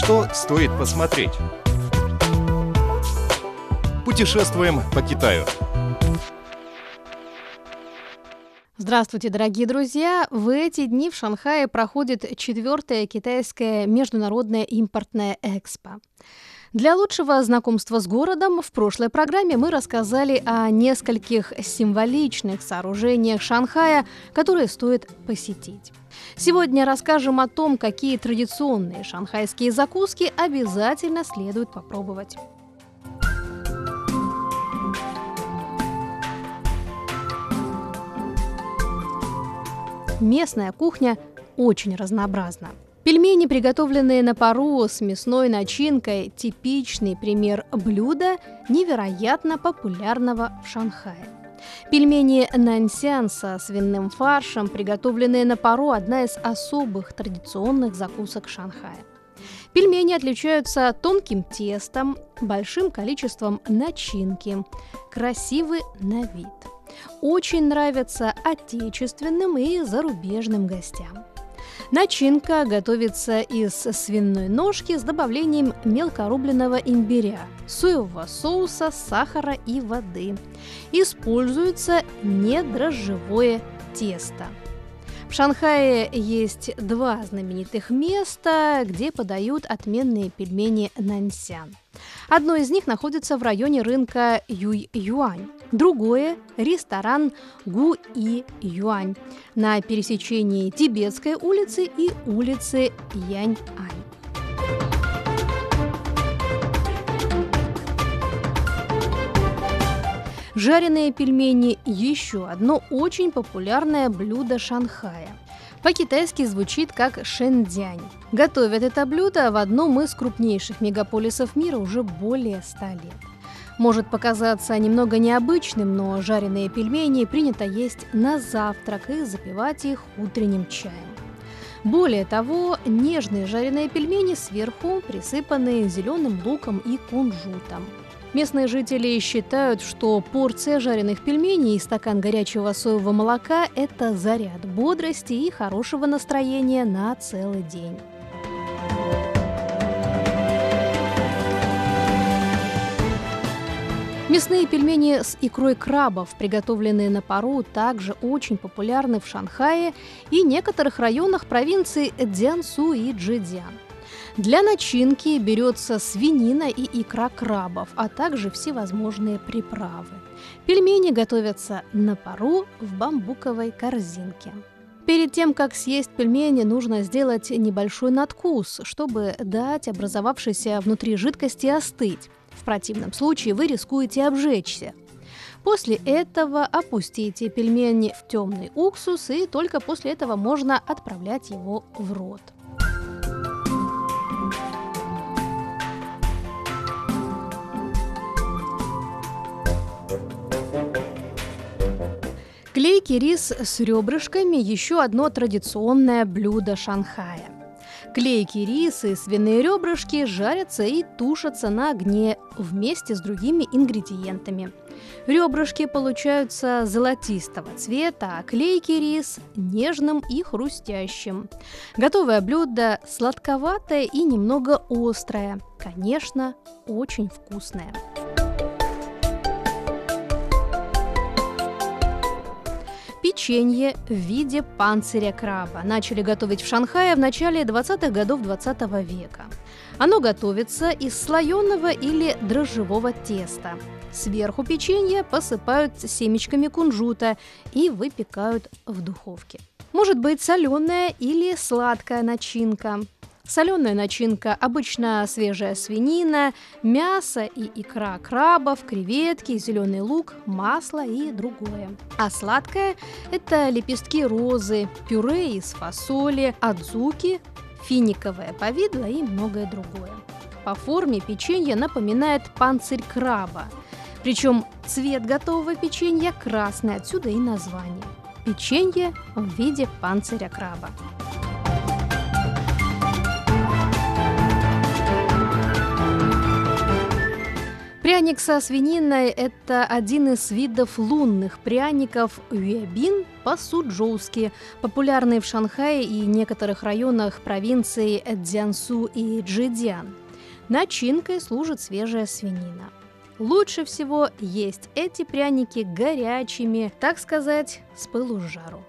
Что стоит посмотреть? Путешествуем по Китаю. Здравствуйте, дорогие друзья! В эти дни в Шанхае проходит четвертая китайская международная импортная экспо. Для лучшего знакомства с городом в прошлой программе мы рассказали о нескольких символичных сооружениях Шанхая, которые стоит посетить. Сегодня расскажем о том, какие традиционные шанхайские закуски обязательно следует попробовать. Местная кухня очень разнообразна. Пельмени, приготовленные на пару с мясной начинкой, типичный пример блюда, невероятно популярного в Шанхае. Пельмени нансян со свиным фаршем, приготовленные на пару, одна из особых традиционных закусок Шанхая. Пельмени отличаются тонким тестом, большим количеством начинки, красивы на вид. Очень нравятся отечественным и зарубежным гостям. Начинка готовится из свиной ножки с добавлением мелкорубленного имбиря, соевого соуса, сахара и воды. Используется недрожжевое тесто. В Шанхае есть два знаменитых места, где подают отменные пельмени нансян. Одно из них находится в районе рынка Юй-Юань. Другое – ресторан Гу И Юань на пересечении Тибетской улицы и улицы Янь-Ань. Жареные пельмени – еще одно очень популярное блюдо Шанхая. По-китайски звучит как шэньцзянь. Готовят это блюдо в одном из крупнейших мегаполисов мира уже более ста лет. Может показаться немного необычным, но жареные пельмени принято есть на завтрак и запивать их утренним чаем. Более того, нежные жареные пельмени сверху присыпаны зеленым луком и кунжутом. Местные жители считают, что порция жареных пельменей и стакан горячего соевого молока – это заряд бодрости и хорошего настроения на целый день. Мясные пельмени с икрой крабов, приготовленные на пару, также очень популярны в Шанхае и некоторых районах провинции Дзянсу и Джидзян. Для начинки берется свинина и икра крабов, а также всевозможные приправы. Пельмени готовятся на пару в бамбуковой корзинке. Перед тем, как съесть пельмени, нужно сделать небольшой надкус, чтобы дать образовавшейся внутри жидкости остыть. В противном случае вы рискуете обжечься. После этого опустите пельмени в темный уксус, и только после этого можно отправлять его в рот. Клейкий рис с ребрышками – еще одно традиционное блюдо Шанхая. Клейкий рис свиные ребрышки жарятся и тушатся на огне вместе с другими ингредиентами. Ребрышки получаются золотистого цвета, а клейкий рис – нежным и хрустящим. Готовое блюдо сладковатое и немного острое. Конечно, очень вкусное. Печенье в виде панциря краба. Начали готовить в Шанхае в начале 20-х годов 20 -го века. Оно готовится из слоеного или дрожжевого теста. Сверху печенье посыпают семечками кунжута и выпекают в духовке. Может быть соленая или сладкая начинка. Соленая начинка – обычно свежая свинина, мясо и икра крабов, креветки, зеленый лук, масло и другое. А сладкая – это лепестки розы, пюре из фасоли, адзуки, финиковое повидло и многое другое. По форме печенье напоминает панцирь краба. Причем цвет готового печенья красный, отсюда и название. Печенье в виде панциря краба. Пряник со свининой – это один из видов лунных пряников юэбин по-суджоуски, популярный в Шанхае и некоторых районах провинций Цзянсу и Джидиан. Начинкой служит свежая свинина. Лучше всего есть эти пряники горячими, так сказать, с пылу с жару.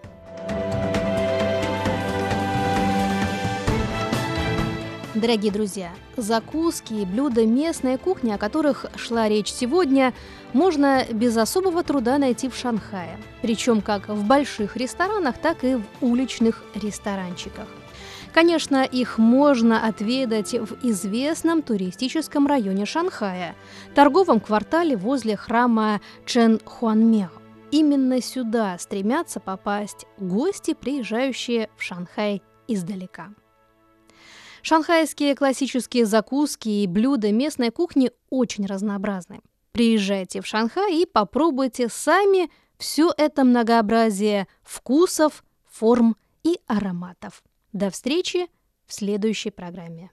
Дорогие друзья, закуски и блюда местной кухни, о которых шла речь сегодня, можно без особого труда найти в Шанхае. Причем как в больших ресторанах, так и в уличных ресторанчиках. Конечно, их можно отведать в известном туристическом районе Шанхая, торговом квартале возле храма Чен Хуанмео. Именно сюда стремятся попасть гости, приезжающие в Шанхай издалека. Шанхайские классические закуски и блюда местной кухни очень разнообразны. Приезжайте в Шанхай и попробуйте сами все это многообразие вкусов, форм и ароматов. До встречи в следующей программе.